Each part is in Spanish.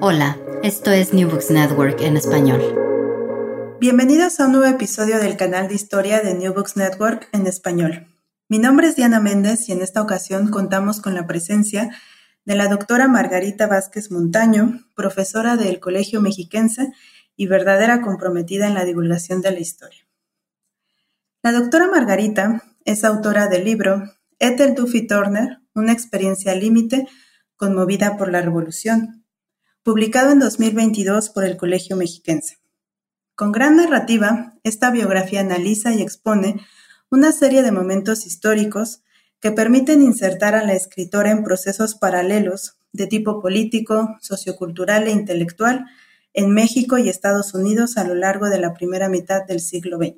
Hola, esto es New Books Network en español. Bienvenidos a un nuevo episodio del canal de historia de New Books Network en español. Mi nombre es Diana Méndez y en esta ocasión contamos con la presencia de la doctora Margarita Vázquez Montaño, profesora del Colegio Mexiquense y verdadera comprometida en la divulgación de la historia. La doctora Margarita es autora del libro Ethel Duffy Turner, una experiencia límite conmovida por la revolución, publicado en 2022 por el Colegio Mexiquense. Con gran narrativa, esta biografía analiza y expone una serie de momentos históricos que permiten insertar a la escritora en procesos paralelos de tipo político, sociocultural e intelectual en México y Estados Unidos a lo largo de la primera mitad del siglo XX.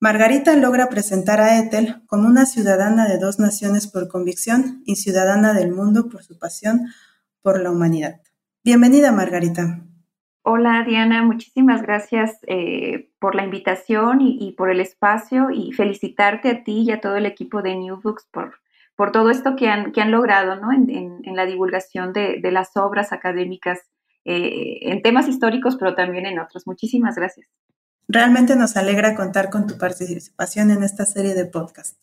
Margarita logra presentar a Ethel como una ciudadana de dos naciones por convicción y ciudadana del mundo por su pasión por la humanidad. Bienvenida, Margarita. Hola, Diana. Muchísimas gracias eh, por la invitación y, por el espacio y felicitarte a ti y a todo el equipo de New Books por, por todo esto que han, que han logrado ¿no? en, la divulgación de, las obras académicas eh, en temas históricos, pero también en otros. Muchísimas gracias. Realmente nos alegra contar con tu participación en esta serie de podcast.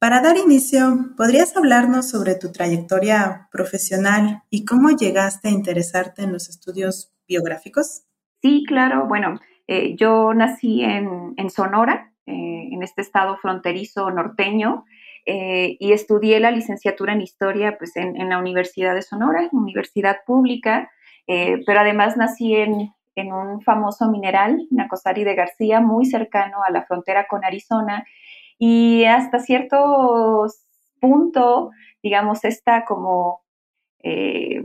Para dar inicio, ¿podrías hablarnos sobre tu trayectoria profesional y cómo llegaste a interesarte en los estudios biográficos? Sí, claro. Bueno, eh, yo nací en, Sonora, eh, en este estado fronterizo norteño, eh, y estudié la licenciatura en historia pues, en, la Universidad de Sonora, universidad pública, pero además nací en, en un famoso mineral, Nacosari de García, muy cercano a la frontera con Arizona, y hasta cierto punto, digamos, está como eh,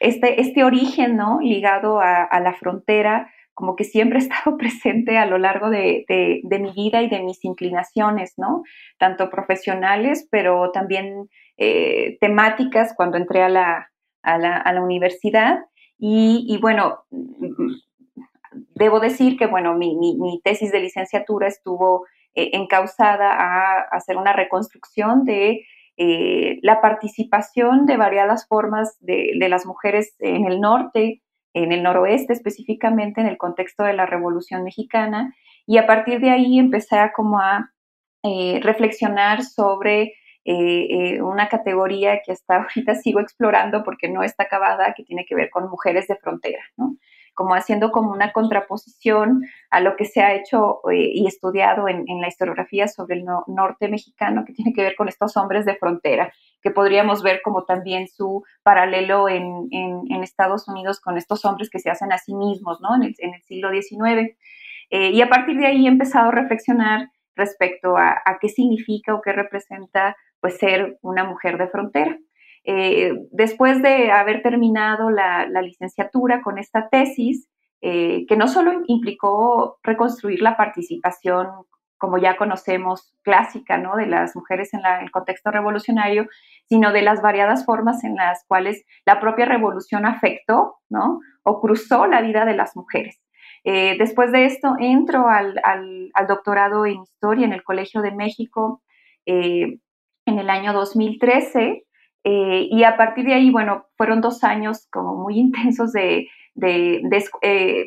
este, este origen, ¿no? Ligado a, la frontera, como que siempre ha estado presente a lo largo de, mi vida y de mis inclinaciones, ¿no? Tanto profesionales, pero también eh, temáticas cuando entré a la, a la, universidad. Y, bueno, debo decir que, bueno, mi, mi tesis de licenciatura estuvo eh, encausada a hacer una reconstrucción de eh, la participación de variadas formas de, las mujeres en el norte, en el noroeste específicamente, en el contexto de la Revolución Mexicana. Y a partir de ahí empecé a como a eh, reflexionar sobre una categoría que hasta ahorita sigo explorando porque no está acabada, que tiene que ver con mujeres de frontera, ¿no? Como haciendo como una contraposición a lo que se ha hecho eh, y estudiado en, la historiografía sobre el norte mexicano, que tiene que ver con estos hombres de frontera, que podríamos ver como también su paralelo en, Estados Unidos con estos hombres que se hacen a sí mismos, ¿no? En el, siglo XIX. Eh, y a partir de ahí he empezado a reflexionar respecto a, a qué significa o qué representa pues ser una mujer de frontera. Eh, después de haber terminado la, licenciatura con esta tesis, eh, que no solo implicó reconstruir la participación, como ya conocemos, clásica, ¿no? de las mujeres en el contexto revolucionario, sino de las variadas formas en las cuales la propia revolución afectó ¿no? o cruzó la vida de las mujeres. Eh, después de esto, entro al, doctorado en historia en el Colegio de México en el año 2013 eh, y a partir de ahí, bueno, fueron dos años como muy intensos de, eh,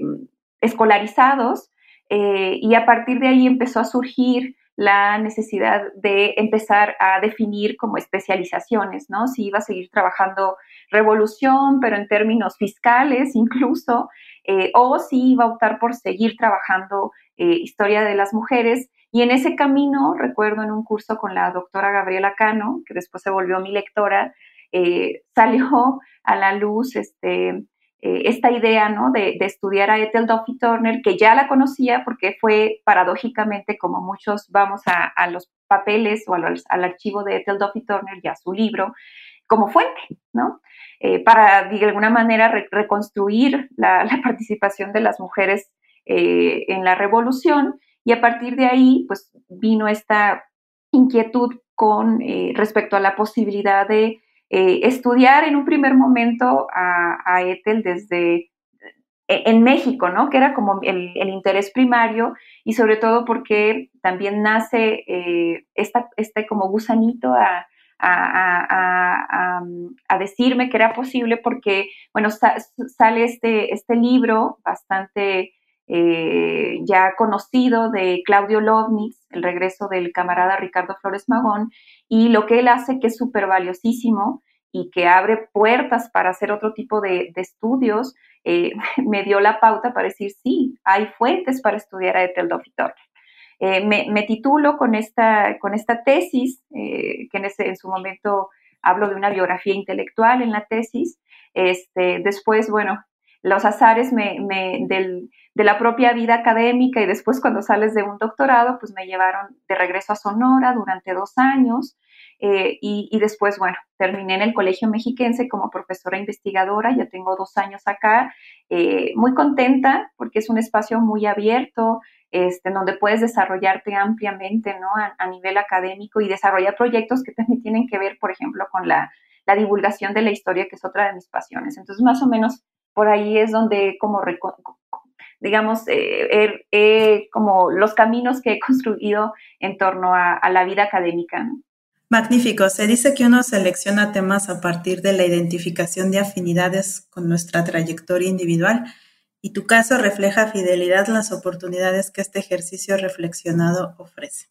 escolarizados eh, y a partir de ahí empezó a surgir la necesidad de empezar a definir como especializaciones, ¿no? Si iba a seguir trabajando revolución, pero en términos fiscales incluso, eh, o si iba a optar por seguir trabajando eh, historia de las mujeres. Y en ese camino, recuerdo en un curso con la doctora Gabriela Cano, que después se volvió mi lectora, eh, salió a la luz este, esta idea ¿no? de, estudiar a Ethel Duffy Turner, que ya la conocía porque fue paradójicamente, como muchos vamos a, los papeles o al, archivo de Ethel Duffy Turner, ya su libro, como fuente, ¿no? Eh, para de alguna manera reconstruir la, participación de las mujeres eh, en la revolución y a partir de ahí pues vino esta inquietud con eh, respecto a la posibilidad de estudiar en un primer momento a, Ethel desde en México, ¿no? Que era como el, interés primario y sobre todo porque también nace este como gusanito a, a, decirme que era posible porque, bueno, sale este, este libro bastante eh, ya conocido de Claudio Lovnitz, El regreso del camarada Ricardo Flores Magón, y lo que él hace que es súper valiosísimo y que abre puertas para hacer otro tipo de, estudios, eh, me dio la pauta para decir, sí, hay fuentes para estudiar a Ethel Turner. Eh, me, titulo con esta, con esta tesis, que en, ese, en su momento hablo de una biografía intelectual en la tesis. Este, después, bueno, los azares me, de la propia vida académica y después cuando sales de un doctorado, pues me llevaron de regreso a Sonora durante dos años. Eh, y, después, bueno, terminé en el Colegio Mexiquense como profesora investigadora, ya tengo dos años acá, muy contenta porque es un espacio muy abierto, este, donde puedes desarrollarte ampliamente ¿no? a, nivel académico y desarrollar proyectos que también tienen que ver, por ejemplo, con la, divulgación de la historia, que es otra de mis pasiones. Entonces, más o menos por ahí es donde, como, digamos, eh, como los caminos que he construido en torno a, la vida académica. Magnífico. Se dice que uno selecciona temas a partir de la identificación de afinidades con nuestra trayectoria individual y tu caso refleja fidelidad las oportunidades que este ejercicio reflexionado ofrece.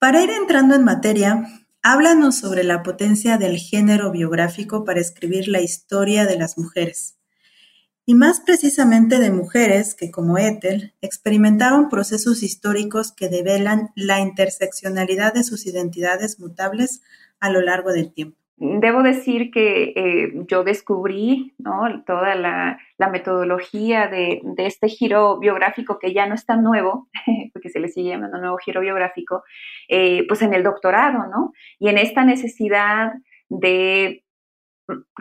Para ir entrando en materia, háblanos sobre la potencia del género biográfico para escribir la historia de las mujeres, y más precisamente de mujeres que, como Ethel, experimentaron procesos históricos que develan la interseccionalidad de sus identidades mutables a lo largo del tiempo. Debo decir que eh, yo descubrí toda la, metodología de, este giro biográfico que ya no es tan nuevo, porque se le sigue llamando nuevo giro biográfico, eh, pues en el doctorado, ¿no? Y en esta necesidad de...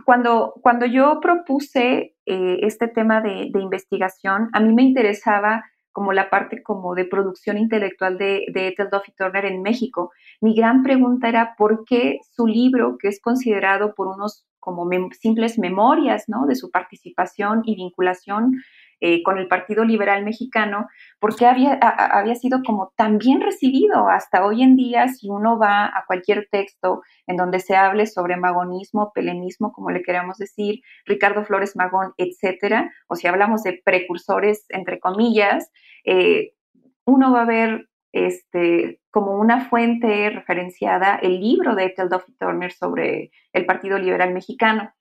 Cuando, cuando yo propuse eh, este tema de investigación, a mí me interesaba como la parte como de producción intelectual de, de Ethel Duffy Turner en México. Mi gran pregunta era por qué su libro, que es considerado por unos como simples memorias ¿no? de su participación y vinculación eh, con el Partido Liberal Mexicano, porque había, había sido como tan bien recibido hasta hoy en día, si uno va a cualquier texto en donde se hable sobre magonismo, pelenismo, como le queramos decir, Ricardo Flores Magón, etcétera, o si hablamos de precursores, entre comillas, eh, uno va a ver este, como una fuente referenciada el libro de Ethel Duffy Turner sobre el Partido Liberal Mexicano.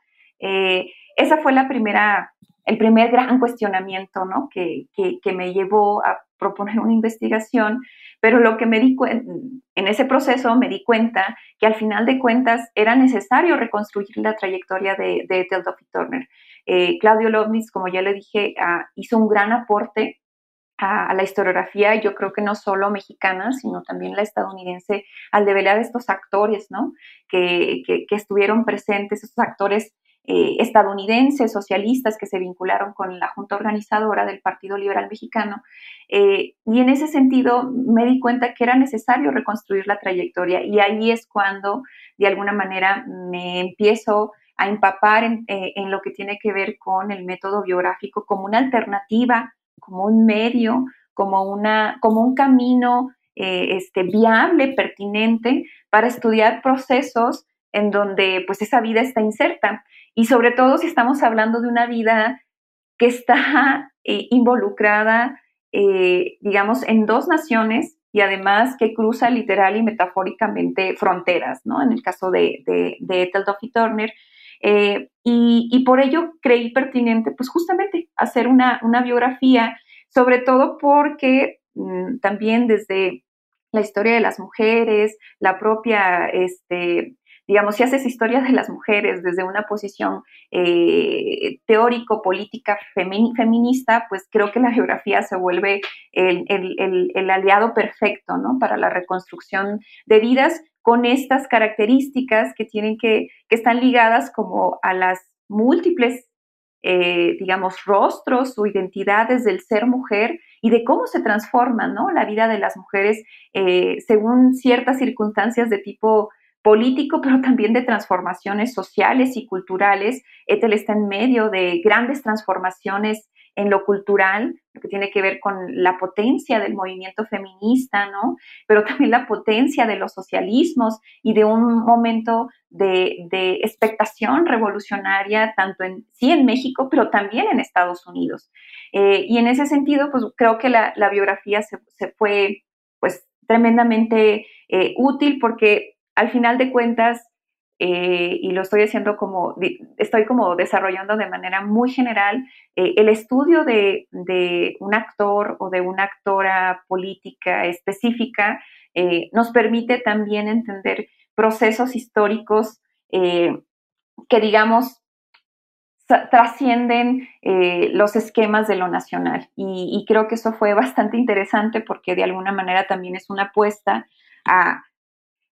Eh, esa fue la primera el primer gran cuestionamiento ¿no? que, me llevó a proponer una investigación, pero lo que me di en ese proceso me di cuenta que al final de cuentas era necesario reconstruir la trayectoria de, de Ethel Duffy Turner. Eh, Claudio Lovnitz, como ya le dije, ah, hizo un gran aporte a, la historiografía, yo creo que no solo mexicana, sino también la estadounidense, al develar estos actores, ¿no? Que, que, que estuvieron presentes, esos actores eh, estadounidenses, socialistas que se vincularon con la junta organizadora del Partido Liberal Mexicano. Eh, y en ese sentido me di cuenta que era necesario reconstruir la trayectoria y ahí es cuando de alguna manera me empiezo a empapar en, eh, lo que tiene que ver con el método biográfico como una alternativa, como un medio, como, una, como un camino este, viable, pertinente para estudiar procesos en donde pues esa vida está inserta. Y sobre todo si estamos hablando de una vida que está eh, involucrada, eh, digamos, en dos naciones y además que cruza literal y metafóricamente fronteras, ¿no? En el caso de, de, de Turner. Eh, y, por ello creí pertinente, pues justamente, hacer una, una biografía, sobre todo porque mm, también desde la historia de las mujeres, la propia este, digamos, si haces historia de las mujeres desde una posición eh, teórico-política feminista, pues creo que la geografía se vuelve el, aliado perfecto, ¿no? Para la reconstrucción de vidas con estas características que tienen que, que están ligadas como a las múltiples eh, digamos, rostros o identidades del ser mujer y de cómo se transforma ¿no? la vida de las mujeres eh, según ciertas circunstancias de tipo político, pero también de transformaciones sociales y culturales. Ethel está en medio de grandes transformaciones en lo cultural, lo que tiene que ver con la potencia del movimiento feminista, ¿no? Pero también la potencia de los socialismos y de un momento de, expectación revolucionaria, tanto en, sí en México, pero también en Estados Unidos. Eh, y en ese sentido, pues creo que la, biografía se, fue, pues, tremendamente eh, útil porque al final de cuentas, eh, y lo estoy haciendo como, estoy como desarrollando de manera muy general, eh, el estudio de, un actor o de una actora política específica eh, nos permite también entender procesos históricos que, digamos, trascienden los esquemas de lo nacional. y creo que eso fue bastante interesante porque de alguna manera también es una apuesta a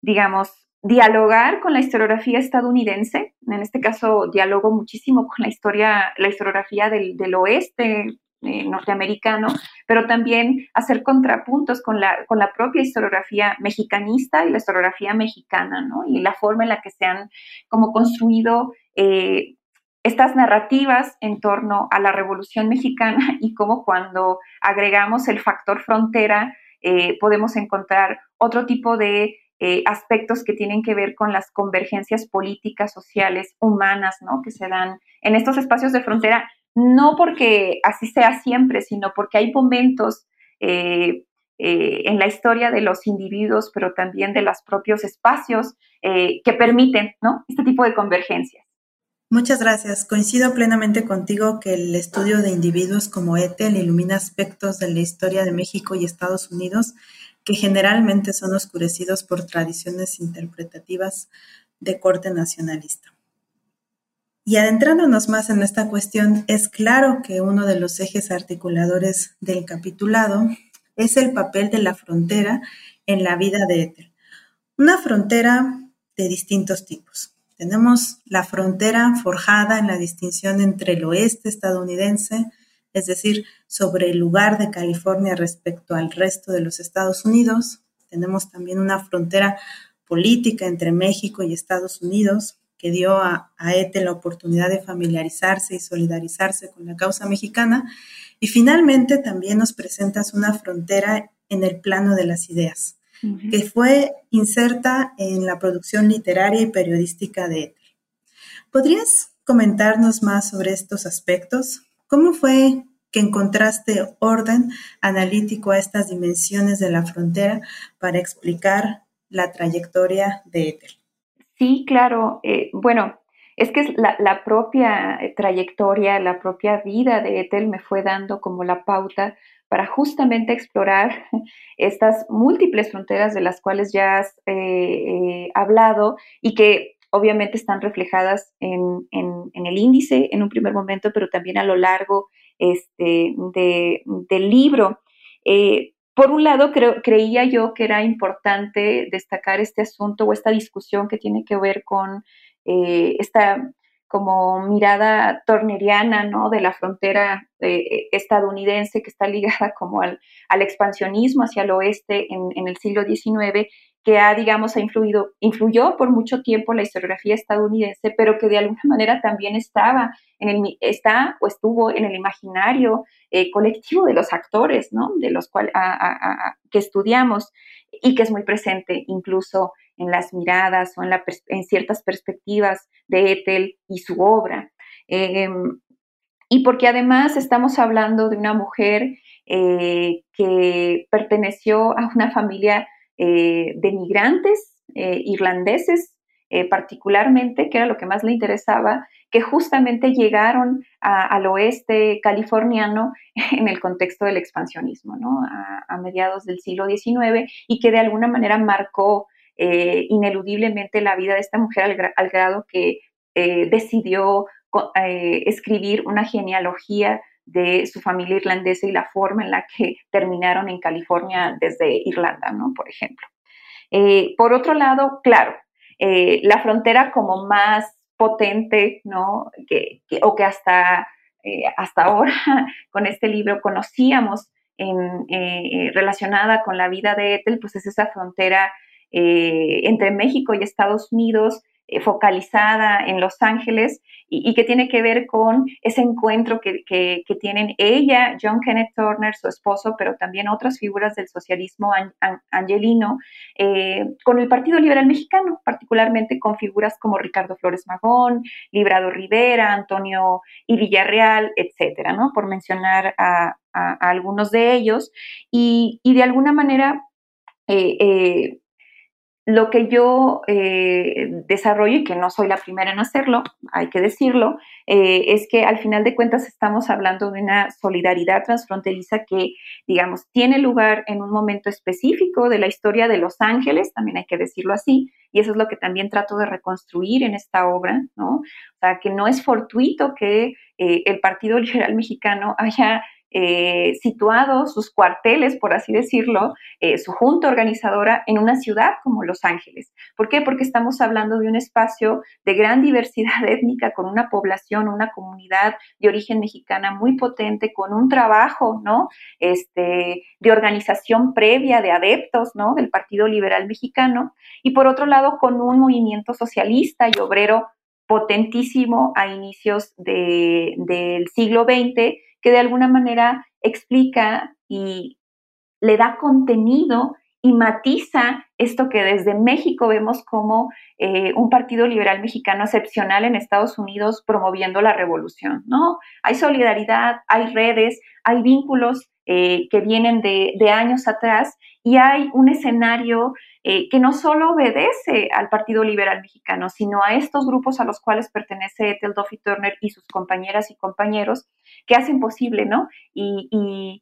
digamos, dialogar con la historiografía estadounidense. En este caso, dialogo muchísimo con la historia, la historiografía del, oeste eh, norteamericano, pero también hacer contrapuntos con la, con la propia historiografía mexicanista y la historiografía mexicana, ¿no? Y la forma en la que se han como construido eh, estas narrativas en torno a la Revolución Mexicana y cómo cuando agregamos el factor frontera eh, podemos encontrar otro tipo de eh, aspectos que tienen que ver con las convergencias políticas, sociales, humanas, ¿no? Que se dan en estos espacios de frontera, no porque así sea siempre, sino porque hay momentos eh, eh, en la historia de los individuos, pero también de los propios espacios que permiten, ¿no? Este tipo de convergencias. Muchas gracias. Coincido plenamente contigo que el estudio de individuos como Ethel ilumina aspectos de la historia de México y Estados Unidos que generalmente son oscurecidos por tradiciones interpretativas de corte nacionalista. Y adentrándonos más en esta cuestión, es claro que uno de los ejes articuladores del capitulado es el papel de la frontera en la vida de Ethel. Una frontera de distintos tipos. Tenemos la frontera forjada en la distinción entre el oeste estadounidense, es decir, sobre el lugar de California respecto al resto de los Estados Unidos. Tenemos también una frontera política entre México y Estados Unidos que dio a, a ETE la oportunidad de familiarizarse y solidarizarse con la causa mexicana. Y finalmente también nos presentas una frontera en el plano de las ideas, que fue inserta en la producción literaria y periodística de ETE. ¿Podrías comentarnos más sobre estos aspectos? ¿Cómo fue que encontraste orden analítico a estas dimensiones de la frontera para explicar la trayectoria de Ethel? Sí, claro. Eh, bueno, es que la, propia trayectoria, la propia vida de Ethel me fue dando como la pauta para justamente explorar estas múltiples fronteras de las cuales ya has eh, eh, hablado y que obviamente están reflejadas en, el índice en un primer momento, pero también a lo largo este, del libro. Eh, por un lado, creía yo que era importante destacar este asunto o esta discusión que tiene que ver con eh, esta como mirada torneriana, ¿no? De la frontera eh, estadounidense que está ligada como al, expansionismo hacia el oeste en, el siglo XIX que ha, digamos, ha influido, influyó por mucho tiempo la historiografía estadounidense, pero que de alguna manera también estaba en el, está o estuvo en el imaginario eh, colectivo de los actores, ¿no? De los cuales que estudiamos y que es muy presente incluso en las miradas o en, la, en ciertas perspectivas de Ethel y su obra. Em, y porque además estamos hablando de una mujer que perteneció a una familia de migrantes irlandeses particularmente, que era lo que más le interesaba, que justamente llegaron al oeste californiano en el contexto del expansionismo, ¿no? a, mediados del siglo XIX y que de alguna manera marcó eh, ineludiblemente la vida de esta mujer al, grado que eh, decidió eh, escribir una genealogía de su familia irlandesa y la forma en la que terminaron en California desde Irlanda, ¿no? Por ejemplo. por otro lado, claro, la frontera como más potente, ¿no? Que, o que hasta, eh, hasta ahora con este libro conocíamos en, eh, relacionada con la vida de Ethel, pues es esa frontera eh, entre México y Estados Unidos eh, focalizada en Los Ángeles y, que tiene que ver con ese encuentro que, tienen ella, John Kenneth Turner, su esposo, pero también otras figuras del socialismo angelino, eh, con el Partido Liberal Mexicano, particularmente con figuras como Ricardo Flores Magón, Librado Rivera, Antonio y Villarreal, etcétera, ¿no? Por mencionar a, algunos de ellos. Y, de alguna manera, eh, lo que yo eh, desarrollo, y que no soy la primera en hacerlo, hay que decirlo, eh, es que al final de cuentas estamos hablando de una solidaridad transfronteriza que, digamos, tiene lugar en un momento específico de la historia de Los Ángeles, también hay que decirlo así, y eso es lo que también trato de reconstruir en esta obra, ¿no? O sea, que no es fortuito que eh, el Partido Liberal Mexicano haya eh, situado sus cuarteles, por así decirlo, eh, su junta organizadora en una ciudad como Los Ángeles. ¿Por qué? Porque estamos hablando de un espacio de gran diversidad étnica, con una población, una comunidad de origen mexicana muy potente, con un trabajo, ¿no? Este, de organización previa de adeptos, ¿no? Del Partido Liberal Mexicano. Y por otro lado, con un movimiento socialista y obrero potentísimo a inicios del siglo XX que de alguna manera explica y le da contenido y matiza esto que desde México vemos como eh, un partido liberal mexicano excepcional en Estados Unidos promoviendo la revolución, ¿no? Hay solidaridad, hay redes, hay vínculos eh, que vienen de, años atrás y hay un escenario eh, que no solo obedece al Partido Liberal Mexicano, sino a estos grupos a los cuales pertenece Ethel Duffy Turner y sus compañeras y compañeros que hacen posible, ¿no? Y,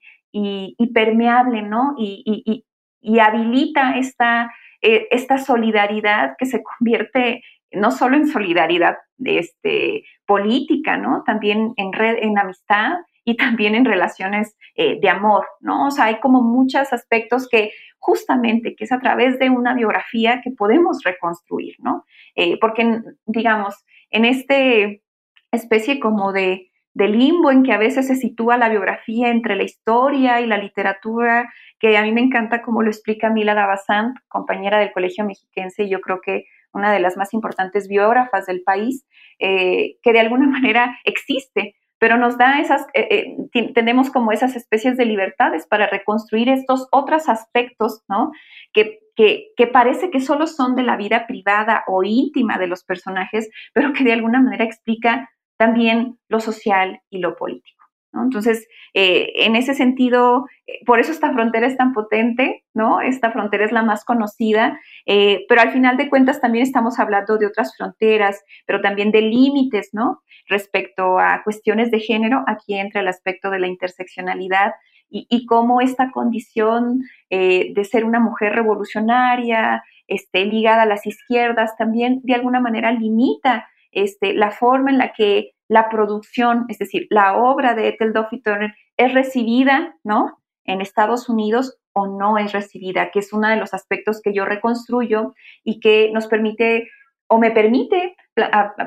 permeable, ¿no? Y, habilita esta, eh, esta solidaridad que se convierte no solo en solidaridad este, política, ¿no? También en red, en amistad y también en relaciones eh, de amor, ¿no? O sea, hay como muchos aspectos que justamente, que es a través de una biografía que podemos reconstruir, ¿no? Eh, porque, digamos, en este especie como de, de limbo en que a veces se sitúa la biografía entre la historia y la literatura, que a mí me encanta como lo explica Mila Davasant, compañera del Colegio Mexiquense, y yo creo que una de las más importantes biógrafas del país, eh, que de alguna manera existe pero nos da esas, eh, eh, tenemos como esas especies de libertades para reconstruir estos otros aspectos, ¿no? Que, que, que, parece que solo son de la vida privada o íntima de los personajes, pero que de alguna manera explica también lo social y lo político. Entonces, eh, en ese sentido, eh, por eso esta frontera es tan potente, ¿no? Esta frontera es la más conocida, eh, pero al final de cuentas también estamos hablando de otras fronteras, pero también de límites, ¿no? Respecto a cuestiones de género, aquí entra el aspecto de la interseccionalidad y, cómo esta condición de ser una mujer revolucionaria, este, ligada a las izquierdas, también de alguna manera limita este, la forma en la que la producción, es decir, la obra de Ethel Duffy Turner es recibida, ¿no? En Estados Unidos o no es recibida, que es uno de los aspectos que yo reconstruyo y que nos permite o me permite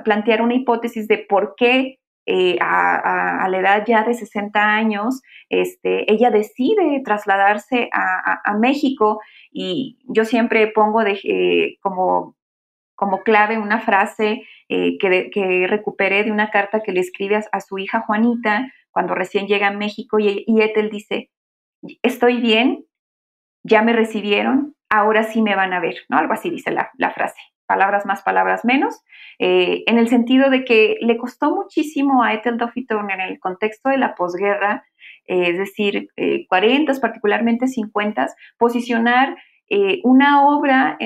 plantear una hipótesis de por qué eh, a, la edad ya de 60 años, este, ella decide trasladarse a, México y yo siempre pongo de, eh, como como clave una frase eh, que, recuperé de una carta que le escribe a, su hija Juanita cuando recién llega a México y, y Ethel dice, estoy bien, ya me recibieron, ahora sí me van a ver, ¿no? Algo así dice la, frase, palabras más, palabras menos, eh, en el sentido de que le costó muchísimo a Ethel Duffy Turner en el contexto de la posguerra es decir, 40, particularmente 50, posicionar una obra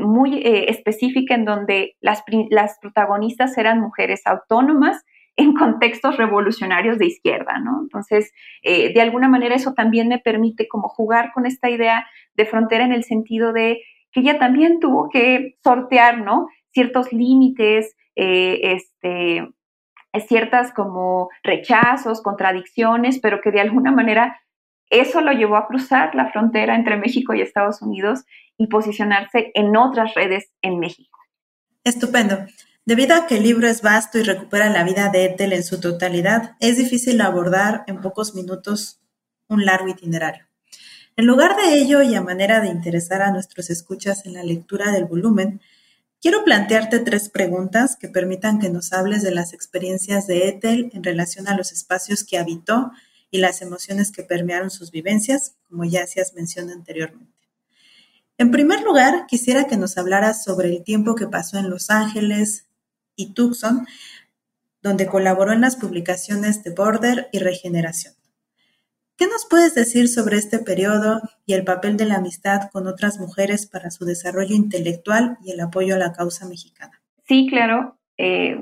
muy específica en donde las, las protagonistas eran mujeres autónomas en contextos revolucionarios de izquierda, ¿no? Entonces, eh, de alguna manera eso también me permite como jugar con esta idea de frontera en el sentido de que ella también tuvo que sortear, ¿no? Ciertos límites, eh, este, ciertas como rechazos, contradicciones, pero que de alguna manera eso lo llevó a cruzar la frontera entre México y Estados Unidos y posicionarse en otras redes en México. Estupendo. Debido a que el libro es vasto y recupera la vida de Ethel en su totalidad, es difícil abordar en pocos minutos un largo itinerario. En lugar de ello y a manera de interesar a nuestros escuchas en la lectura del volumen, quiero plantearte tres preguntas que permitan que nos hables de las experiencias de Ethel en relación a los espacios que habitó y las emociones que permearon sus vivencias, como ya hacías mención anteriormente. En primer lugar, quisiera que nos hablaras sobre el tiempo que pasó en Los Ángeles, y Tucson, donde colaboró en las publicaciones de Border y Regeneración. ¿Qué nos puedes decir sobre este periodo y el papel de la amistad con otras mujeres para su desarrollo intelectual y el apoyo a la causa mexicana? Sí, claro. Eh,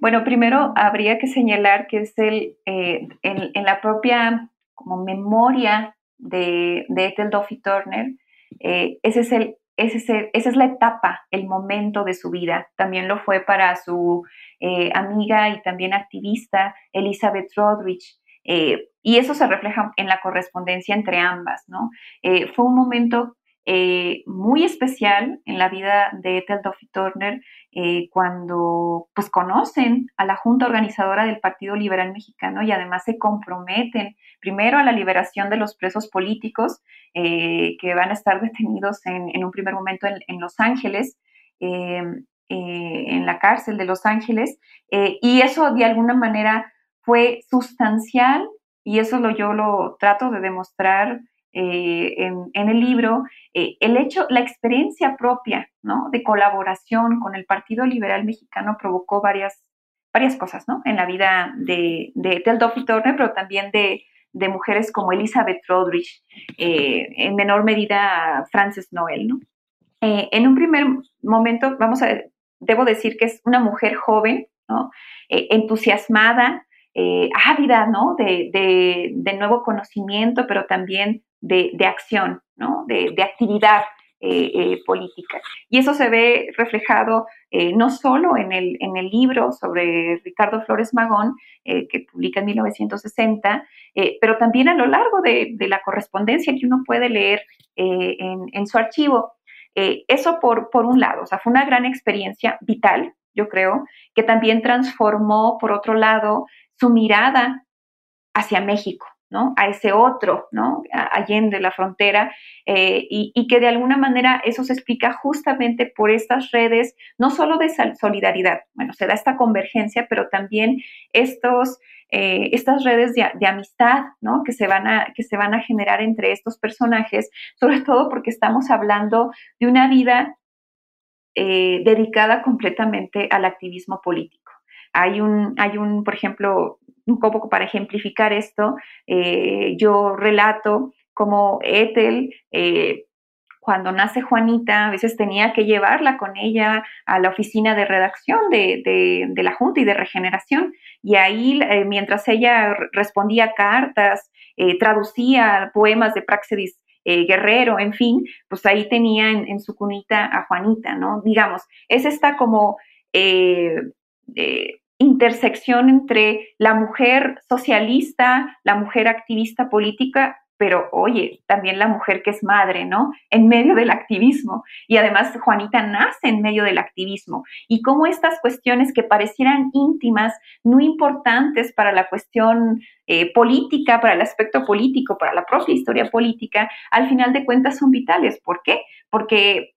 bueno, primero habría que señalar que es el, eh, en, la propia como memoria de, de Ethel Duffy Turner, eh, es el esa es la etapa, el momento de su vida. También lo fue para su amiga y también activista Elizabeth Rodrich. Y eso se refleja en la correspondencia entre ambas, ¿no? Fue un momento muy especial en la vida de Ethel Duffy Turner cuando pues conocen a la junta organizadora del Partido Liberal Mexicano y además se comprometen primero a la liberación de los presos políticos eh, que van a estar detenidos en, un primer momento en, Los Ángeles, eh, eh, en la cárcel de Los Ángeles, y eso de alguna manera fue sustancial y eso lo, yo lo trato de demostrar en, el libro, el hecho, la experiencia propia ¿no? de colaboración con el Partido Liberal Mexicano provocó varias, varias cosas ¿no? en la vida de, de Tel Turner, pero también de, de mujeres como Elizabeth Rodrich, eh, en menor medida Frances Noel. ¿no? Eh, en un primer momento, vamos a, debo decir que es una mujer joven, ¿no? Eh, entusiasmada, ávida ¿no? De, de, nuevo conocimiento, pero también de, de acción, ¿no? de, actividad. Eh, eh, política. Y eso se ve reflejado eh, no solo en el, en el libro sobre Ricardo Flores Magón, que publica en 1960, pero también a lo largo de, la correspondencia que uno puede leer en, su archivo. eso por, por un lado, o sea, fue una gran experiencia vital, yo creo, que también transformó, por otro lado, su mirada hacia México. ¿No? a ese otro, ¿no? allende la frontera, eh, y, que de alguna manera eso se explica justamente por estas redes, no solo de solidaridad, bueno, se da esta convergencia, pero también estos, eh, estas redes de, amistad, ¿no? Que se, van a, que se van a generar entre estos personajes, sobre todo porque estamos hablando de una vida eh, dedicada completamente al activismo político. Hay un, hay un, por ejemplo, un poco para ejemplificar esto, eh, yo relato como Ethel, eh, cuando nace Juanita, a veces tenía que llevarla con ella a la oficina de redacción de, la Junta y de Regeneración. Y ahí, eh, mientras ella respondía cartas, traducía poemas de Praxedis Guerrero, en fin, pues ahí tenía en, su cunita a Juanita, ¿no? Digamos, es esta como intersección entre la mujer socialista, la mujer activista política, pero oye, también la mujer que es madre, ¿no? En medio del activismo. Y además Juanita nace en medio del activismo. Y cómo estas cuestiones que parecieran íntimas, no importantes para la cuestión eh, política, para el aspecto político, para la propia historia política, al final de cuentas son vitales. ¿Por qué? Porque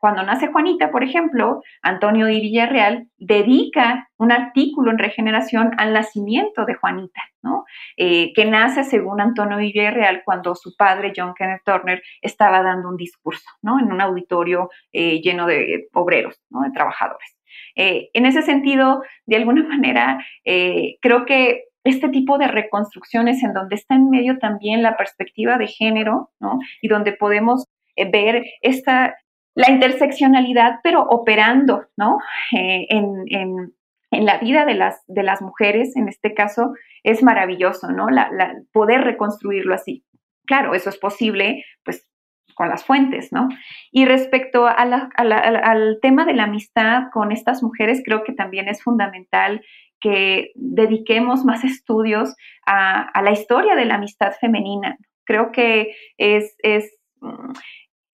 cuando nace Juanita, por ejemplo, Antonio Di Villarreal dedica un artículo en Regeneración al nacimiento de Juanita, ¿no? Eh, que nace según Antonio Di Villarreal cuando su padre, John Kenneth Turner, estaba dando un discurso ¿no? en un auditorio eh, lleno de obreros, ¿no? de trabajadores. Eh, en ese sentido, de alguna manera, creo que este tipo de reconstrucciones en donde está en medio también la perspectiva de género, ¿no? Y donde podemos ver esta, la interseccionalidad, pero operando, ¿no? Eh, en, la vida de las, de las mujeres, en este caso, es maravilloso, ¿no? La, poder reconstruirlo así. Claro, eso es posible, pues, con las fuentes, ¿no? Y respecto al tema de la amistad con estas mujeres, creo que también es fundamental que dediquemos más estudios a, la historia de la amistad femenina. Creo que es, es mm,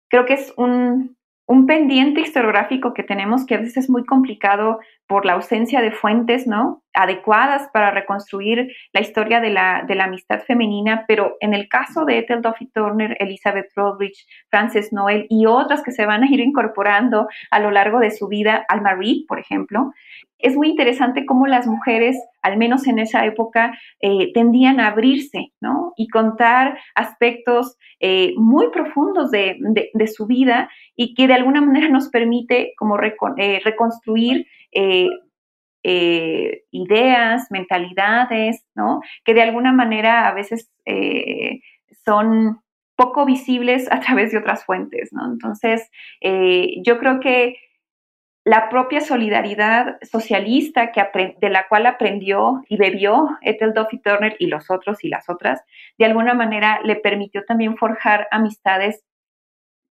creo que es un, un pendiente historiográfico que tenemos que a veces es muy complicado por la ausencia de fuentes ¿no? adecuadas para reconstruir la historia de la, de la amistad femenina, pero en el caso de Ethel Duffy Turner, Elizabeth Rodrich, Frances Noel y otras que se van a ir incorporando a lo largo de su vida, Alma Reed, por ejemplo, es muy interesante cómo las mujeres, al menos en esa época, eh, tendían a abrirse, ¿no? Y contar aspectos eh, muy profundos de, su vida y que de alguna manera nos permite como eh, reconstruir ideas, mentalidades, ¿no? Que de alguna manera a veces son poco visibles a través de otras fuentes, ¿no? Entonces, yo creo que la propia solidaridad socialista de la cual aprendió y bebió Ethel Duffy Turner y los otros y las otras, de alguna manera le permitió también forjar amistades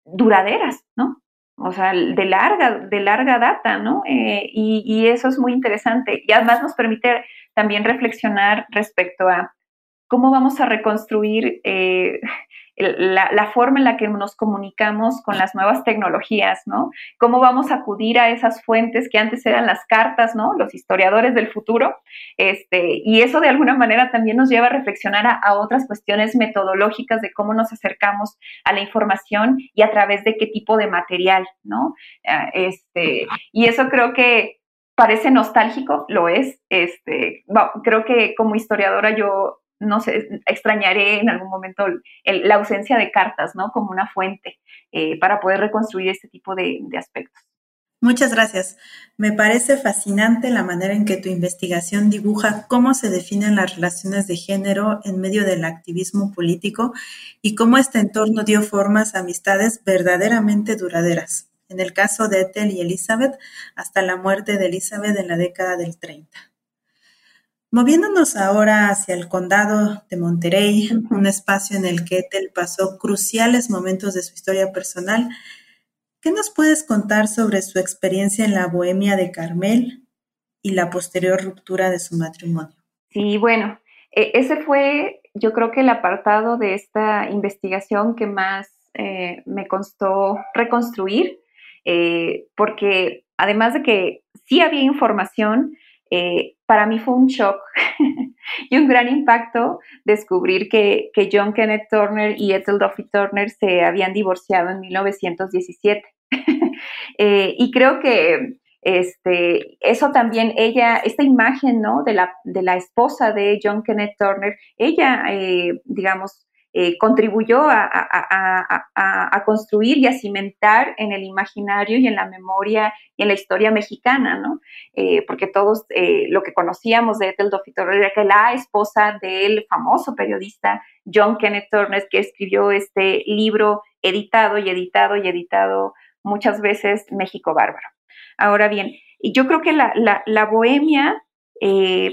duraderas, ¿no? O sea, de larga, de larga data, ¿no? Eh, y, eso es muy interesante. Y además nos permite también reflexionar respecto a cómo vamos a reconstruir eh, la, forma en la que nos comunicamos con las nuevas tecnologías, ¿no? Cómo vamos a acudir a esas fuentes que antes eran las cartas, ¿no? Los historiadores del futuro. Este, y eso de alguna manera también nos lleva a reflexionar a, otras cuestiones metodológicas de cómo nos acercamos a la información y a través de qué tipo de material, ¿no? Ah, este, y eso creo que parece nostálgico, lo es. Este, creo que como historiadora yo no sé, extrañaré en algún momento la ausencia de cartas, ¿no? Como una fuente eh, para poder reconstruir este tipo de, aspectos. Muchas gracias. Me parece fascinante la manera en que tu investigación dibuja cómo se definen las relaciones de género en medio del activismo político y cómo este entorno dio formas a amistades verdaderamente duraderas. En el caso de Ethel y Elizabeth, hasta la muerte de Elizabeth en la década del 30. Moviéndonos ahora hacia el condado de Monterey, un espacio en el que Ethel pasó cruciales momentos de su historia personal, ¿qué nos puedes contar sobre su experiencia en la Bohemia de Carmel y la posterior ruptura de su matrimonio? Sí, bueno, e, ese fue yo creo que el apartado de esta investigación que más eh, me costó reconstruir, eh, porque además de que sí había información, eh, para mí fue un shock y un gran impacto descubrir que, John Kenneth Turner y Ethel Duffy Turner se habían divorciado en 1917. Eh, y creo que este, eso también, ella, esta imagen ¿no? de, la, de la esposa de John Kenneth Turner, ella, eh, digamos, eh, contribuyó a, construir y a cimentar en el imaginario y en la memoria y en la historia mexicana, ¿no? Eh, porque todos eh, lo que conocíamos de Ethel Turner era que la esposa del famoso periodista John Kenneth Turner, que escribió este libro editado y editado y editado muchas veces México Bárbaro. Ahora bien, yo creo que la, la bohemia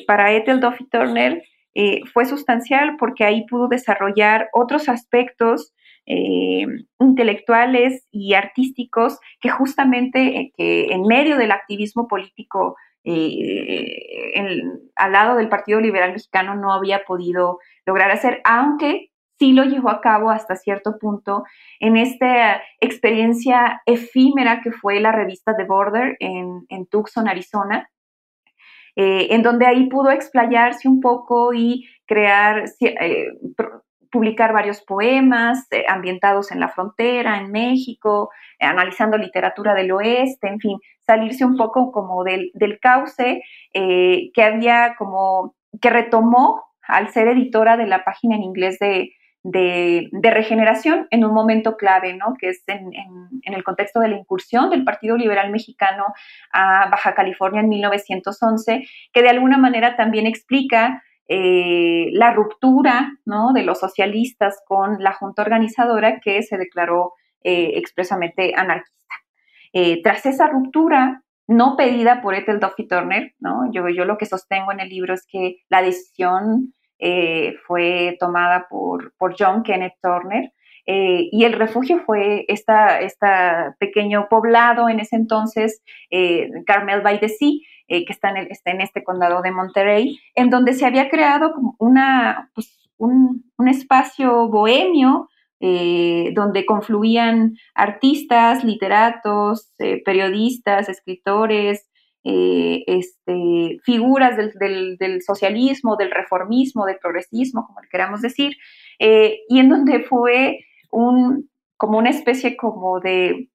para Ethel Duffy Turner eh, fue sustancial porque ahí pudo desarrollar otros aspectos eh, intelectuales y artísticos que justamente eh, que en medio del activismo político al lado del Partido Liberal Mexicano no había podido lograr hacer, aunque sí lo llevó a cabo hasta cierto punto en esta experiencia efímera que fue la revista The Border en, en Tucson, Arizona, eh, en donde ahí pudo explayarse un poco y crear, eh, publicar varios poemas eh, ambientados en la frontera, en México, analizando literatura del oeste, en fin, salirse un poco como del, del cauce que había como, que retomó al ser editora de la página en inglés de, de, regeneración en un momento clave, ¿no? que es en, el contexto de la incursión del Partido Liberal Mexicano a Baja California en 1911, que de alguna manera también explica la ruptura ¿no? de los socialistas con la junta organizadora que se declaró expresamente anarquista. tras esa ruptura, no pedida por Ethel Duffy Turner, ¿no? Yo, yo lo que sostengo en el libro es que la decisión eh, fue tomada por, por, John Kenneth Turner eh, y el refugio fue esta, esta, pequeño poblado en ese entonces, eh, Carmel by the Sea, que está en, está en, este condado de Monterrey, en donde se había creado una, pues, un, un espacio bohemio eh, donde confluían artistas, literatos, eh, periodistas, escritores, eh, este, figuras del, socialismo, del reformismo, del progresismo, como le queramos decir, y en donde fue un, como una especie como de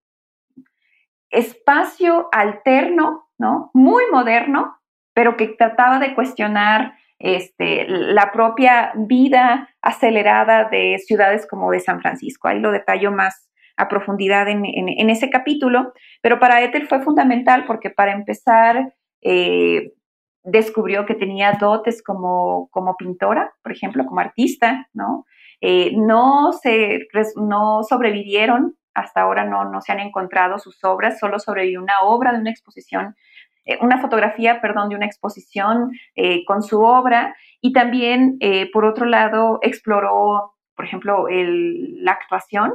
espacio alterno, ¿no? Muy moderno, pero que trataba de cuestionar este, la propia vida acelerada de ciudades como de San Francisco. Ahí lo detallo más a profundidad en, ese capítulo, pero para Ethel fue fundamental porque para empezar eh, descubrió que tenía dotes como, como pintora, por ejemplo, como artista, ¿no? Eh, no, se, no sobrevivieron, hasta ahora no, no se han encontrado sus obras, solo sobrevivió una obra de una exposición eh, una fotografía, perdón, de una exposición con su obra y también, por otro lado, exploró, por ejemplo, la actuación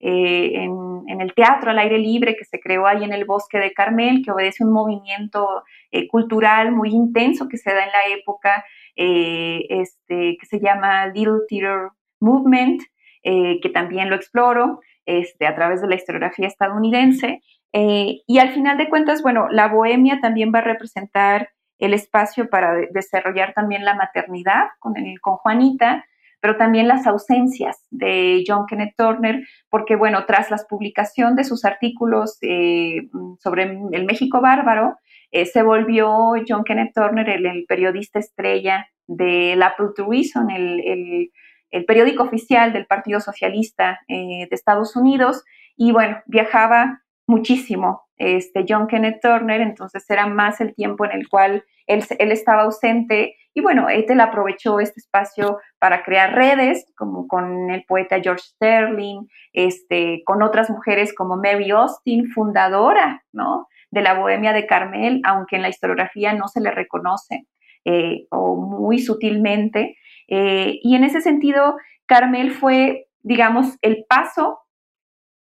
en, el teatro al aire libre que se creó ahí en el bosque de Carmel, que obedece un movimiento cultural muy intenso que se da en la época, este, que se llama Little Theater Movement, que también lo exploro este, a través de la historiografía estadounidense. Eh, y al final de cuentas, bueno, la bohemia también va a representar el espacio para desarrollar también la maternidad con, con Juanita, pero también las ausencias de John Kenneth Turner, porque bueno, tras la publicación de sus artículos eh, sobre el México bárbaro, eh, se volvió John Kenneth Turner el, periodista estrella del Apple Tourism, el, el, el, periódico oficial del Partido Socialista de Estados Unidos, y bueno, viajaba muchísimo este, John Kenneth Turner, entonces era más el tiempo en el cual él estaba ausente y bueno, Ethel aprovechó este espacio para crear redes, como con el poeta George Sterling, este, con otras mujeres como Mary Austin, fundadora ¿no? de la Bohemia de Carmel, aunque en la historiografía no se le reconoce eh, o muy sutilmente. Eh, y en ese sentido, Carmel fue, digamos, el paso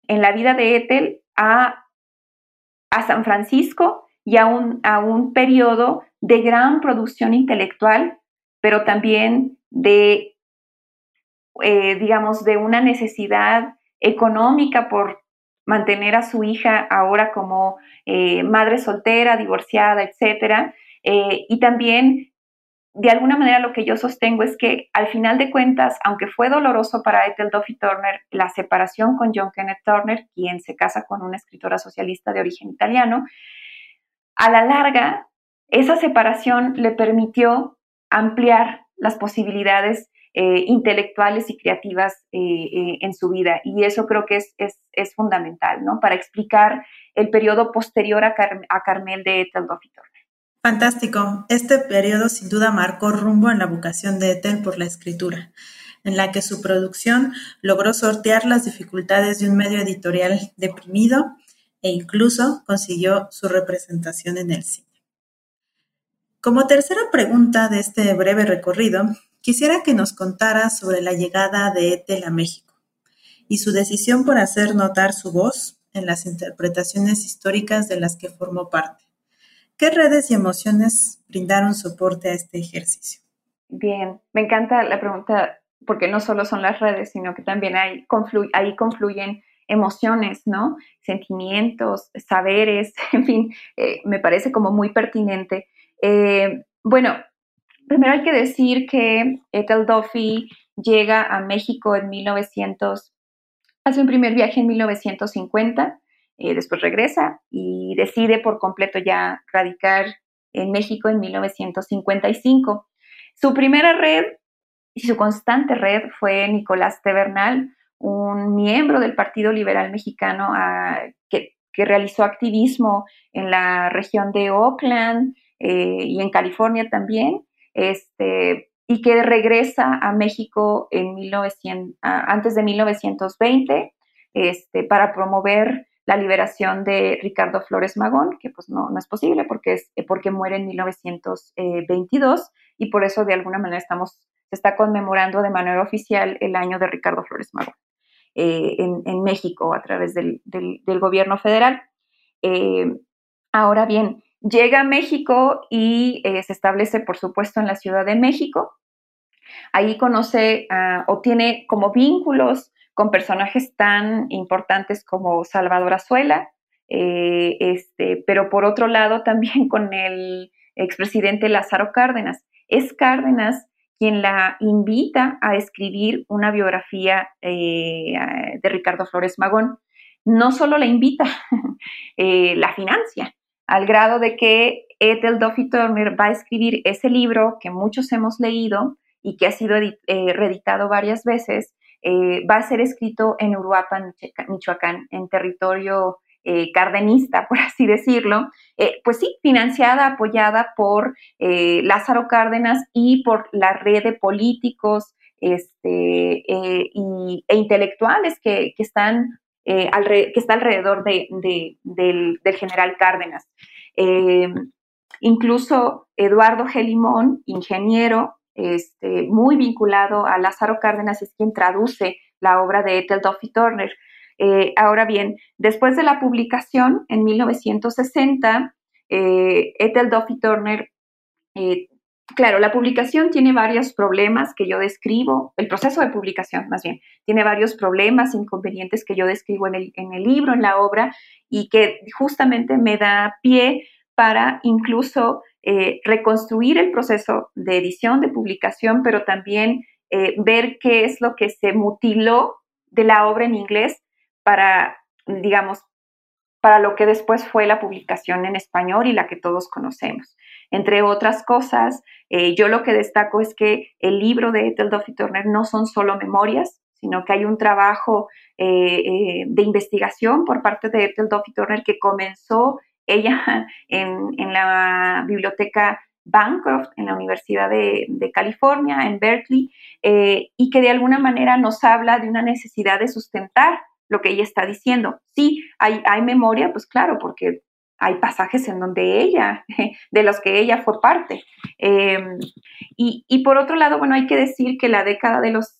en la vida de Ethel a, San Francisco y a un, a un periodo de gran producción intelectual, pero también de, eh, digamos, de una necesidad económica por mantener a su hija ahora como eh, madre soltera, divorciada, etcétera, eh, y también de alguna manera lo que yo sostengo es que al final de cuentas, aunque fue doloroso para Ethel Duffy Turner la separación con John Kenneth Turner, quien se casa con una escritora socialista de origen italiano, a la larga esa separación le permitió ampliar las posibilidades eh, intelectuales y creativas eh, eh, en su vida. Y eso creo que es, es, fundamental, ¿no? Para explicar el periodo posterior a, a Carmel de Ethel Duffy. Fantástico. Este periodo sin duda marcó rumbo en la vocación de Ethel por la escritura, en la que su producción logró sortear las dificultades de un medio editorial deprimido e incluso consiguió su representación en el cine. Como tercera pregunta de este breve recorrido, quisiera que nos contara sobre la llegada de Ethel a México y su decisión por hacer notar su voz en las interpretaciones históricas de las que formó parte. ¿Qué redes y emociones brindaron soporte a este ejercicio? Bien, me encanta la pregunta porque no solo son las redes, sino que también ahí, confluyen emociones, ¿no? Sentimientos, saberes, en fin, eh, me parece como muy pertinente. Eh, bueno, primero hay que decir que Ethel Duffy llega a México en 1900, hace un primer viaje en 1950 eh, después regresa y decide por completo ya radicar en México en 1955. Su primera red y su constante red fue Nicolás Tebernal, un miembro del Partido Liberal Mexicano ah, que, realizó activismo en la región de Oakland eh, y en California también. Este, y que regresa a México en 1900, antes de 1920 este, para promover la liberación de Ricardo Flores Magón, que pues no, no es posible porque, es, porque muere en 1922 y por eso de alguna manera estamos, se está conmemorando de manera oficial el año de Ricardo Flores Magón eh, en, México a través del, gobierno federal. Eh, ahora bien, llega a México y eh, se establece, por supuesto, en la Ciudad de México. Ahí conoce o tiene como vínculos con personajes tan importantes como Salvador Azuela, eh, este, pero por otro lado también con el expresidente Lázaro Cárdenas. Es Cárdenas quien la invita a escribir una biografía eh, de Ricardo Flores Magón. No solo la invita, la financia, al grado de que Ethel Duffy Turner va a escribir ese libro que muchos hemos leído y que ha sido reeditado varias veces, eh, va a ser escrito en Uruapan, Michoacán, en territorio eh, cardenista, por así decirlo, eh, pues sí, financiada, apoyada por Lázaro Cárdenas y por la red de políticos este, e intelectuales que, están, que está alrededor de, del, general Cárdenas. incluso Eduardo Gelimón, ingeniero, este, muy vinculado a Lázaro Cárdenas, es quien traduce la obra de Ethel Duffy Turner. Eh, ahora bien, después de la publicación en 1960, eh, Ethel Duffy Turner, eh, claro, la publicación tiene varios problemas que yo describo, el proceso de publicación más bien, tiene varios problemas, inconvenientes que yo describo en el, en el libro, en la obra, y que justamente me da pie para incluso eh, reconstruir el proceso de edición, de publicación, pero también eh, ver qué es lo que se mutiló de la obra en inglés para, digamos, para lo que después fue la publicación en español y la que todos conocemos. Entre otras cosas, eh, yo lo que destaco es que el libro de Ethel Duffy Turner no son solo memorias, sino que hay un trabajo de investigación por parte de Ethel Duffy Turner que comenzó ella en, la biblioteca Bancroft en la Universidad de, California, en Berkeley, eh, y que de alguna manera nos habla de una necesidad de sustentar lo que ella está diciendo. Sí, hay, memoria, pues claro, porque hay pasajes en donde ella, de los que ella fue parte. Em, y, y, por otro lado, bueno, hay que decir que la década de los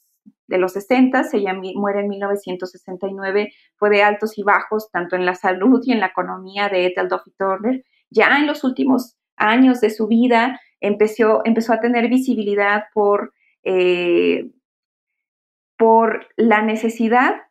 de los 60, ella muere en 1969, fue de altos y bajos, tanto en la salud y en la economía de Ethel Duffy Turner. Ya en los últimos años de su vida empezó, empezó a tener visibilidad por, eh, por la necesidad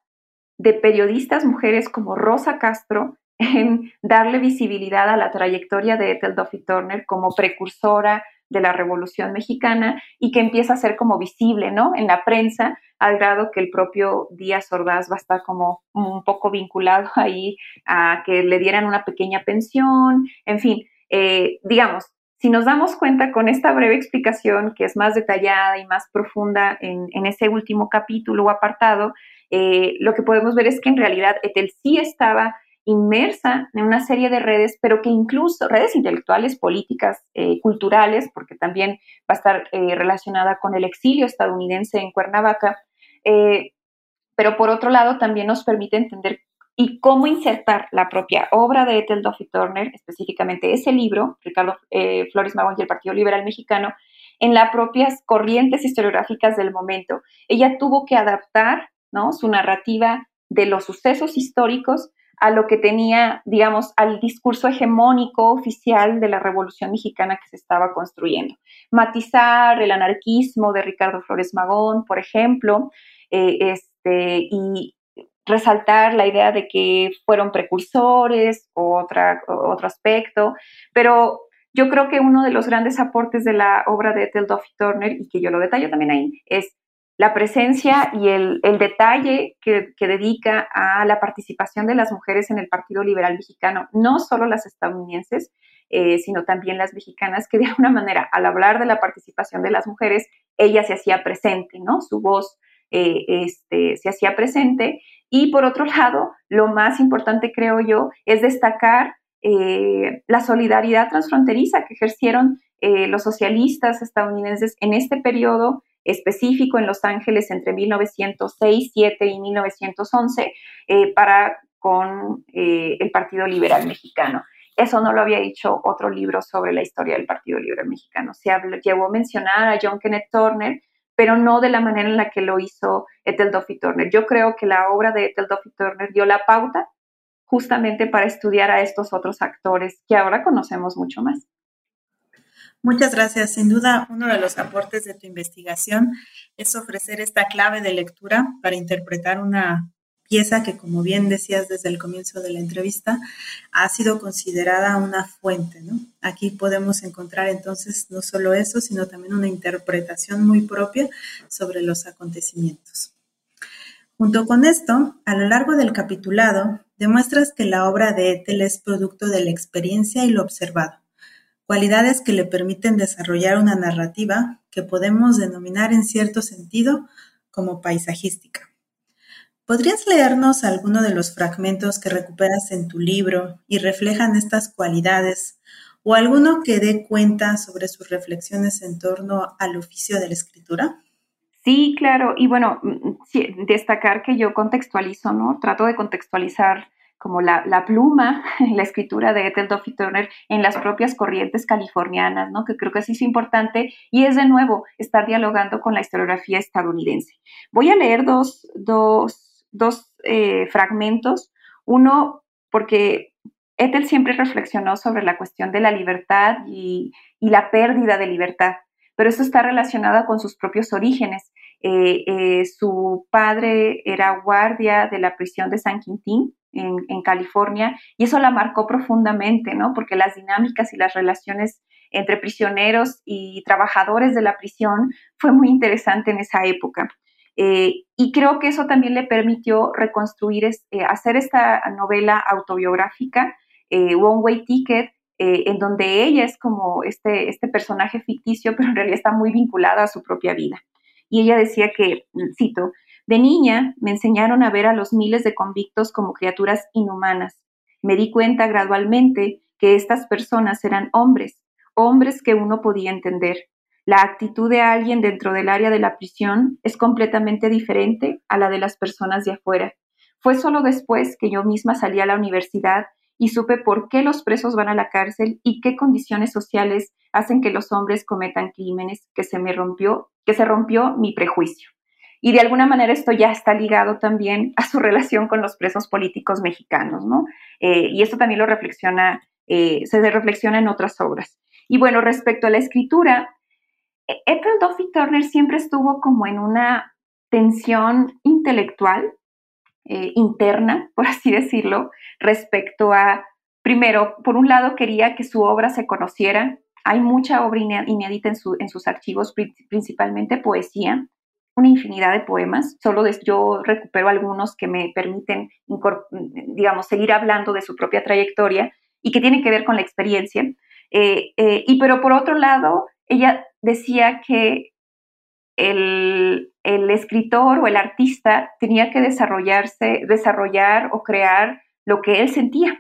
de periodistas mujeres como Rosa Castro en darle visibilidad a la trayectoria de Ethel Duffy Turner como precursora de la Revolución Mexicana y que empieza a ser como visible, ¿no? En la prensa, al grado que el propio Díaz Ordaz va a estar como un poco vinculado ahí a que le dieran una pequeña pensión, en fin, eh, digamos, si nos damos cuenta con esta breve explicación que es más detallada y más profunda en, ese último capítulo o apartado, eh, lo que podemos ver es que en realidad Etel sí estaba inmersa en una serie de redes, pero que incluso redes intelectuales, políticas, eh, culturales, porque también va a estar eh, relacionada con el exilio estadounidense en Cuernavaca, pero por otro lado también nos permite entender y cómo insertar la propia obra de Ethel Duffy Turner, específicamente ese libro, Ricardo Flores Magón y el Partido Liberal Mexicano, en las propias corrientes historiográficas del momento. Ella tuvo que adaptar ¿no? su narrativa de los sucesos históricos a lo que tenía, digamos, al discurso hegemónico oficial de la Revolución Mexicana que se estaba construyendo. Matizar el anarquismo de Ricardo Flores Magón, por ejemplo, eh, este, y resaltar la idea de que fueron precursores, otra, otro aspecto, pero yo creo que uno de los grandes aportes de la obra de Ethel Duffy Turner, y que yo lo detallo también ahí, es la presencia y el, detalle que, dedica a la participación de las mujeres en el Partido Liberal Mexicano, no solo las estadounidenses, eh, sino también las mexicanas, que de alguna manera, al hablar de la participación de las mujeres, ella se hacía presente, ¿no? Su voz eh, este, se hacía presente. Y por otro lado, lo más importante, creo yo, es destacar eh, la solidaridad transfronteriza que ejercieron los socialistas estadounidenses en este periodo específico en Los Ángeles entre 1906, 7 y 1911 eh, para con eh, el Partido Liberal Mexicano. Eso no lo había dicho otro libro sobre la historia del Partido Liberal Mexicano. Se habló, llevó a mencionar a John Kenneth Turner, pero no de la manera en la que lo hizo Ethel Duffy Turner. Yo creo que la obra de Ethel Duffy Turner dio la pauta justamente para estudiar a estos otros actores que ahora conocemos mucho más. Muchas gracias. Sin duda, uno de los aportes de tu investigación es ofrecer esta clave de lectura para interpretar una pieza que, como bien decías desde el comienzo de la entrevista, ha sido considerada una fuente. Aquí podemos encontrar entonces no solo eso, sino también una interpretación muy propia sobre los acontecimientos. Junto con esto, a lo largo del capitulado, demuestras que la obra de Ethel es producto de la experiencia y lo observado, cualidades que le permiten desarrollar una narrativa que podemos denominar en cierto sentido como paisajística. ¿Podrías leernos alguno de los fragmentos que recuperas en tu libro y reflejan estas cualidades o alguno que dé cuenta sobre sus reflexiones en torno al oficio de la escritura? Sí, claro. Y bueno, mm, destacar que yo contextualizo, ¿no? Trato de contextualizar como la, pluma, la escritura de Ethel Duffy Turner en las propias corrientes californianas, ¿no? Que creo que sí es importante y es de nuevo estar dialogando con la historiografía estadounidense. Voy a leer dos, dos dos eh, fragmentos. Uno, porque Ethel siempre reflexionó sobre la cuestión de la libertad y, la pérdida de libertad, pero eso está relacionado con sus propios orígenes. Eh, eh, su padre era guardia de la prisión de San Quintín en, California y eso la marcó profundamente, ¿no? Porque las dinámicas y las relaciones entre prisioneros y trabajadores de la prisión fue muy interesante en esa época. Eh, y creo que eso también le permitió reconstruir, eh, hacer esta novela autobiográfica, eh, One Way Ticket, en donde ella es como este, este personaje ficticio, pero en realidad está muy vinculada a su propia vida. Y ella decía que, cito, de niña me enseñaron a ver a los miles de convictos como criaturas inhumanas. Me di cuenta gradualmente que estas personas eran hombres, hombres que uno podía entender, la actitud de alguien dentro del área de la prisión es completamente diferente a la de las personas de afuera. Fue solo después que yo misma salí a la universidad y supe por qué los presos van a la cárcel y qué condiciones sociales hacen que los hombres cometan crímenes que se me rompió, que se rompió mi prejuicio. Y de alguna manera esto ya está ligado también a su relación con los presos políticos mexicanos, ¿no? Eh, y esto también lo reflexiona, eh, se reflexiona en otras obras. Y bueno, respecto a la escritura, Ethel Duffy Turner siempre estuvo como en una tensión intelectual eh, interna, por así decirlo, respecto a, primero, por un lado quería que su obra se conociera, hay mucha obra inédita en, en sus archivos, principalmente poesía, una infinidad de poemas, solo yo recupero algunos que me permiten, digamos, seguir hablando de su propia trayectoria y que tienen que ver con la experiencia. Eh, eh, y pero por otro lado, ella decía que el, escritor o el artista tenía que desarrollarse, desarrollar o crear lo que él sentía.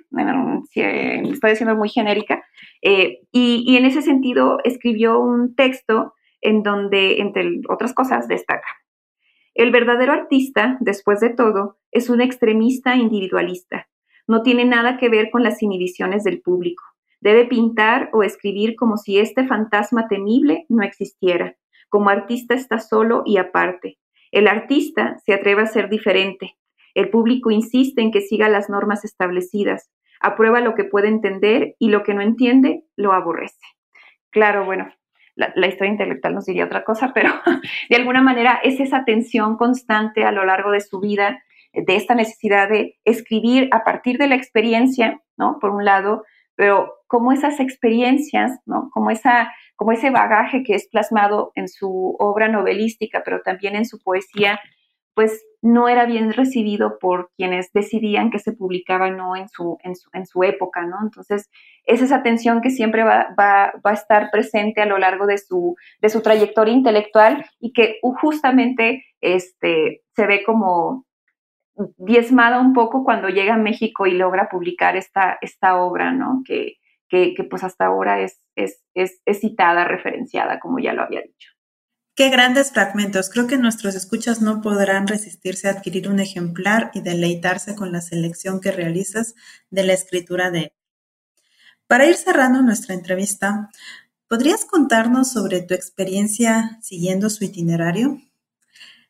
estoy diciendo muy genérica. Eh, y, en ese sentido escribió un texto en donde, entre otras cosas, destaca. El verdadero artista, después de todo, es un extremista individualista. No tiene nada que ver con las inhibiciones del público. Debe pintar o escribir como si este fantasma temible no existiera. Como artista está solo y aparte. El artista se atreve a ser diferente. El público insiste en que siga las normas establecidas. Aprueba lo que puede entender y lo que no entiende lo aborrece. Claro, bueno, la, historia intelectual nos diría otra cosa, pero de alguna manera es esa tensión constante a lo largo de su vida, de esta necesidad de escribir a partir de la experiencia, ¿no? Por un lado, pero como esas experiencias, ¿no? Como, esa, como ese bagaje que es plasmado en su obra novelística, pero también en su poesía, pues no era bien recibido por quienes decidían que se publicaba no en su, en su, en su época, ¿no? Entonces, es esa tensión que siempre va, va, va, a estar presente a lo largo de su, de su trayectoria intelectual y que justamente este, se ve como diezmada un poco cuando llega a México y logra publicar esta, esta obra, ¿no? Que, que, pues hasta ahora es, es, es citada, referenciada, como ya lo había dicho. Qué grandes fragmentos. Creo que nuestros escuchas no podrán resistirse a adquirir un ejemplar y deleitarse con la selección que realizas de la escritura de él. Para ir cerrando nuestra entrevista, ¿podrías contarnos sobre tu experiencia siguiendo su itinerario?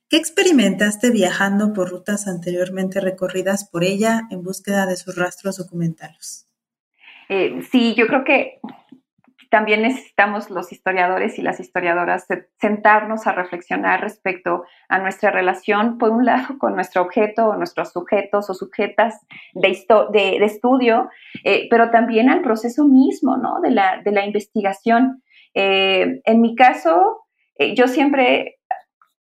¿Qué experimentaste viajando por rutas anteriormente recorridas por ella en búsqueda de sus rastros documentales? Eh, sí, yo creo que también necesitamos los historiadores y las historiadoras sentarnos a reflexionar respecto a nuestra relación, por un lado, con nuestro objeto o nuestros sujetos o sujetas de, de, estudio, eh, pero también al proceso mismo ¿no? de, la, de la investigación. Eh, en mi caso, eh, yo siempre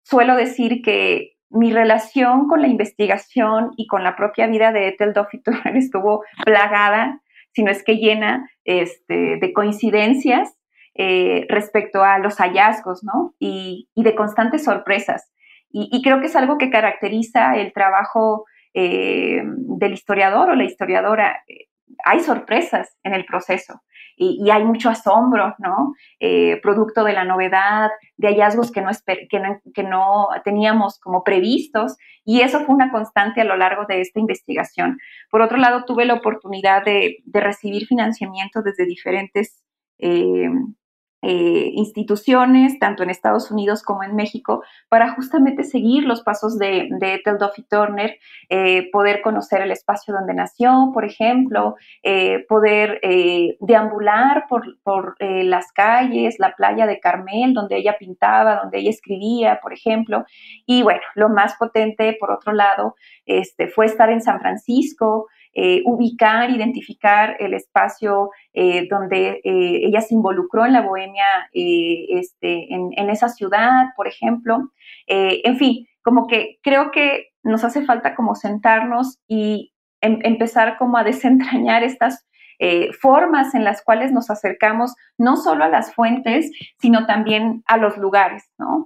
suelo decir que mi relación con la investigación y con la propia vida de Ethel Duffy estuvo plagada sino es que llena este, de coincidencias eh, respecto a los hallazgos, ¿no? Y, de constantes sorpresas. Y, creo que es algo que caracteriza el trabajo eh, del historiador o la historiadora. Hay sorpresas en el proceso y, hay mucho asombro, ¿no? Eh, producto de la novedad, de hallazgos que no, que, no, teníamos como previstos, y eso fue una constante a lo largo de esta investigación. Por otro lado, tuve la oportunidad de, recibir financiamiento desde diferentes eh, eh, instituciones, tanto en Estados Unidos como en México, para justamente seguir los pasos de, de Ethel Duffy Turner, eh, poder conocer el espacio donde nació, por ejemplo, eh, poder deambular por, por las calles, la playa de Carmel, donde ella pintaba, donde ella escribía, por ejemplo. Y bueno, lo más potente, por otro lado, este, fue estar en San Francisco, eh, ubicar, identificar el espacio eh, donde eh, ella se involucró en la bohemia este, en, esa ciudad, por ejemplo. en fin, como que creo que nos hace falta como sentarnos y em, empezar como a desentrañar estas formas en las cuales nos acercamos no solo a las fuentes, sino también a los lugares, ¿no?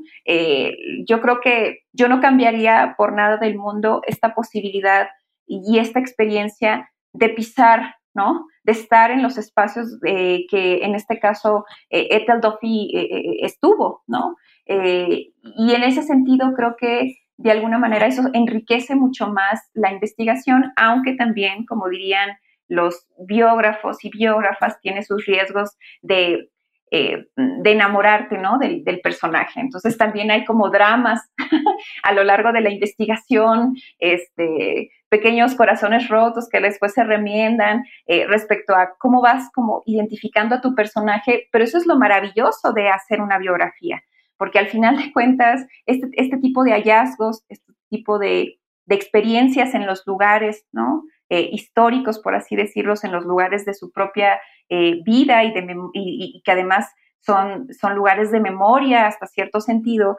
yo creo que yo no cambiaría por nada del mundo esta posibilidad y esta experiencia de pisar, ¿no? De estar en los espacios eh, que en este caso eh, Ethel Duffy eh, estuvo, ¿no? y en ese sentido creo que de alguna manera eso enriquece mucho más la investigación, aunque también, como dirían los biógrafos y biógrafas, tiene sus riesgos de enamorarte, ¿no? Del, personaje. Entonces también hay como dramas a lo largo de la investigación, este, pequeños corazones rotos que después se remiendan eh, respecto a cómo vas como identificando a tu personaje, pero eso es lo maravilloso de hacer una biografía, porque al final de cuentas, este, este tipo de hallazgos, este tipo de, experiencias en los lugares, ¿no? Eh, históricos, por así decirlos, en los lugares de su propia eh, vida y, de, que además son, son, lugares de memoria hasta cierto sentido,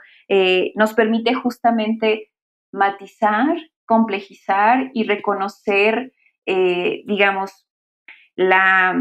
nos permite justamente matizar, complejizar y reconocer, digamos, la,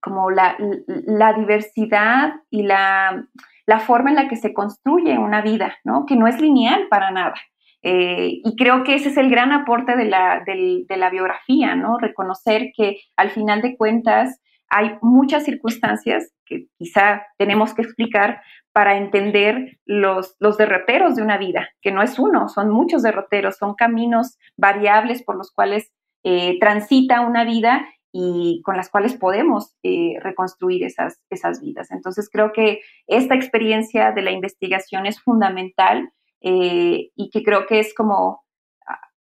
como la, la diversidad y la, la, forma en la que se construye una vida, ¿no? que no es lineal para nada. Eh, y creo que ese es el gran aporte de la, biografía, ¿no? Reconocer que al final de cuentas hay muchas circunstancias que quizá tenemos que explicar para entender los, derroteros de una vida, que no es uno, son muchos derroteros, son caminos variables por los cuales eh, transita una vida y con las cuales podemos eh, reconstruir esas, esas vidas. Entonces creo que esta experiencia de la investigación es fundamental eh, y que creo que es como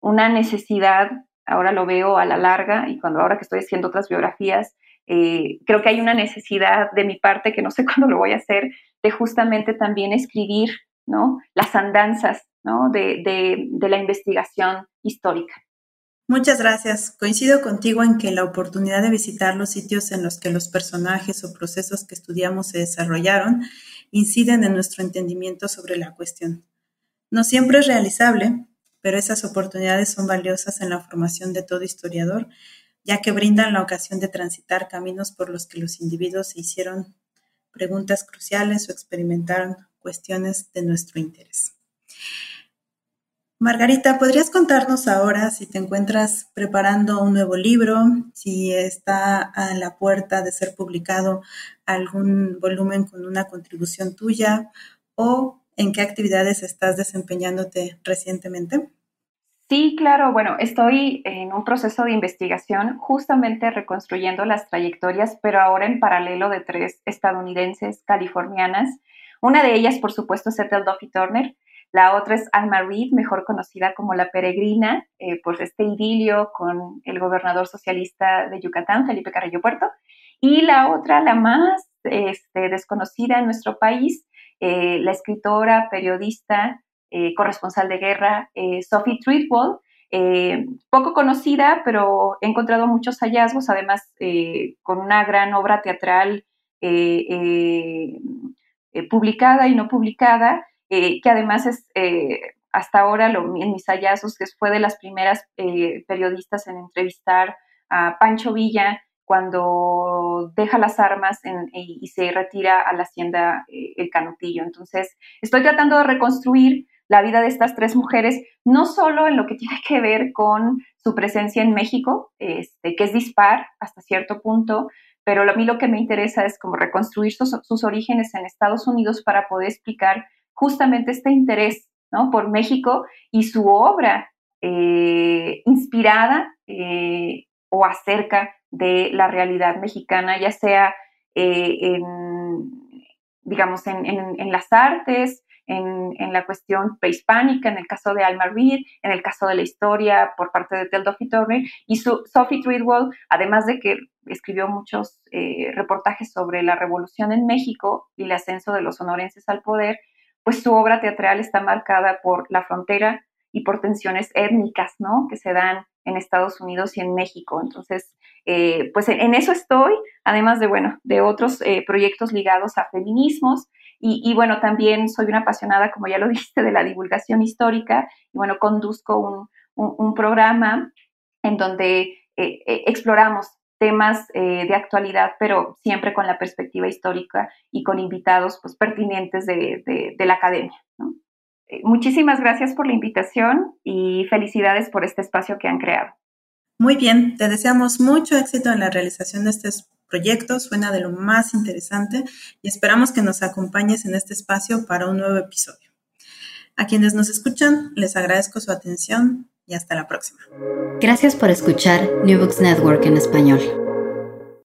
una necesidad, ahora lo veo a la larga y cuando ahora que estoy haciendo otras biografías, eh, creo que hay una necesidad de mi parte, que no sé cuándo lo voy a hacer, de justamente también escribir ¿no? las andanzas ¿no? de, de, de la investigación histórica. Muchas gracias. Coincido contigo en que la oportunidad de visitar los sitios en los que los personajes o procesos que estudiamos se desarrollaron inciden en nuestro entendimiento sobre la cuestión. No siempre es realizable, pero esas oportunidades son valiosas en la formación de todo historiador, ya que brindan la ocasión de transitar caminos por los que los individuos se hicieron preguntas cruciales o experimentaron cuestiones de nuestro interés. Margarita, ¿podrías contarnos ahora si te encuentras preparando un nuevo libro, si está a la puerta de ser publicado algún volumen con una contribución tuya o en qué actividades estás desempeñándote recientemente? Sí, claro. Bueno, estoy en un proceso de investigación justamente reconstruyendo las trayectorias, pero ahora en paralelo de tres estadounidenses californianas. Una de ellas, por supuesto, es Ethel Duffy Turner, la otra es Alma Reed, mejor conocida como la peregrina, eh, por este idilio con el gobernador socialista de Yucatán, Felipe Carrillo Puerto. Y la otra, la más este, desconocida en nuestro país, eh, la escritora, periodista, eh, corresponsal de guerra, Sophie Treadwell, poco conocida, pero he encontrado muchos hallazgos, además con una gran obra teatral publicada y no publicada, eh, que además es eh, hasta ahora lo, en mis hallazgos, que fue de las primeras eh, periodistas en entrevistar a Pancho Villa cuando deja las armas y, se retira a la hacienda El Canutillo. Entonces, estoy tratando de reconstruir la vida de estas tres mujeres, no solo en lo que tiene que ver con su presencia en México, este, que es dispar hasta cierto punto, pero a mí lo que me interesa es como reconstruir sus, sus orígenes en Estados Unidos para poder explicar justamente este interés ¿no? por México y su obra eh, inspirada eh, o acerca de la realidad mexicana, ya sea eh, en, digamos, en, las artes, en, la cuestión prehispánica, en el caso de Alma Reed, en el caso de la historia por parte de Teldofi Turner, y Sophie Treadwell, además de que escribió muchos reportajes sobre la revolución en México y el ascenso de los sonorenses al poder, pues su obra teatral está marcada por la frontera y por tensiones étnicas, ¿no? Que se dan en Estados Unidos y en México. Entonces, eh, pues en, eso estoy, además de, bueno, de otros eh, proyectos ligados a feminismos. Y, bueno, también soy una apasionada, como ya lo dijiste, de la divulgación histórica. Y bueno, conduzco un, programa en donde eh, exploramos temas eh, de actualidad, pero siempre con la perspectiva histórica y con invitados pues, pertinentes de, la academia. Eh, muchísimas gracias por la invitación y felicidades por este espacio que han creado. Muy bien, te deseamos mucho éxito en la realización de estos proyectos, suena de lo más interesante y esperamos que nos acompañes en este espacio para un nuevo episodio. A quienes nos escuchan, les agradezco su atención y hasta la próxima. Gracias por escuchar New Books Network en español.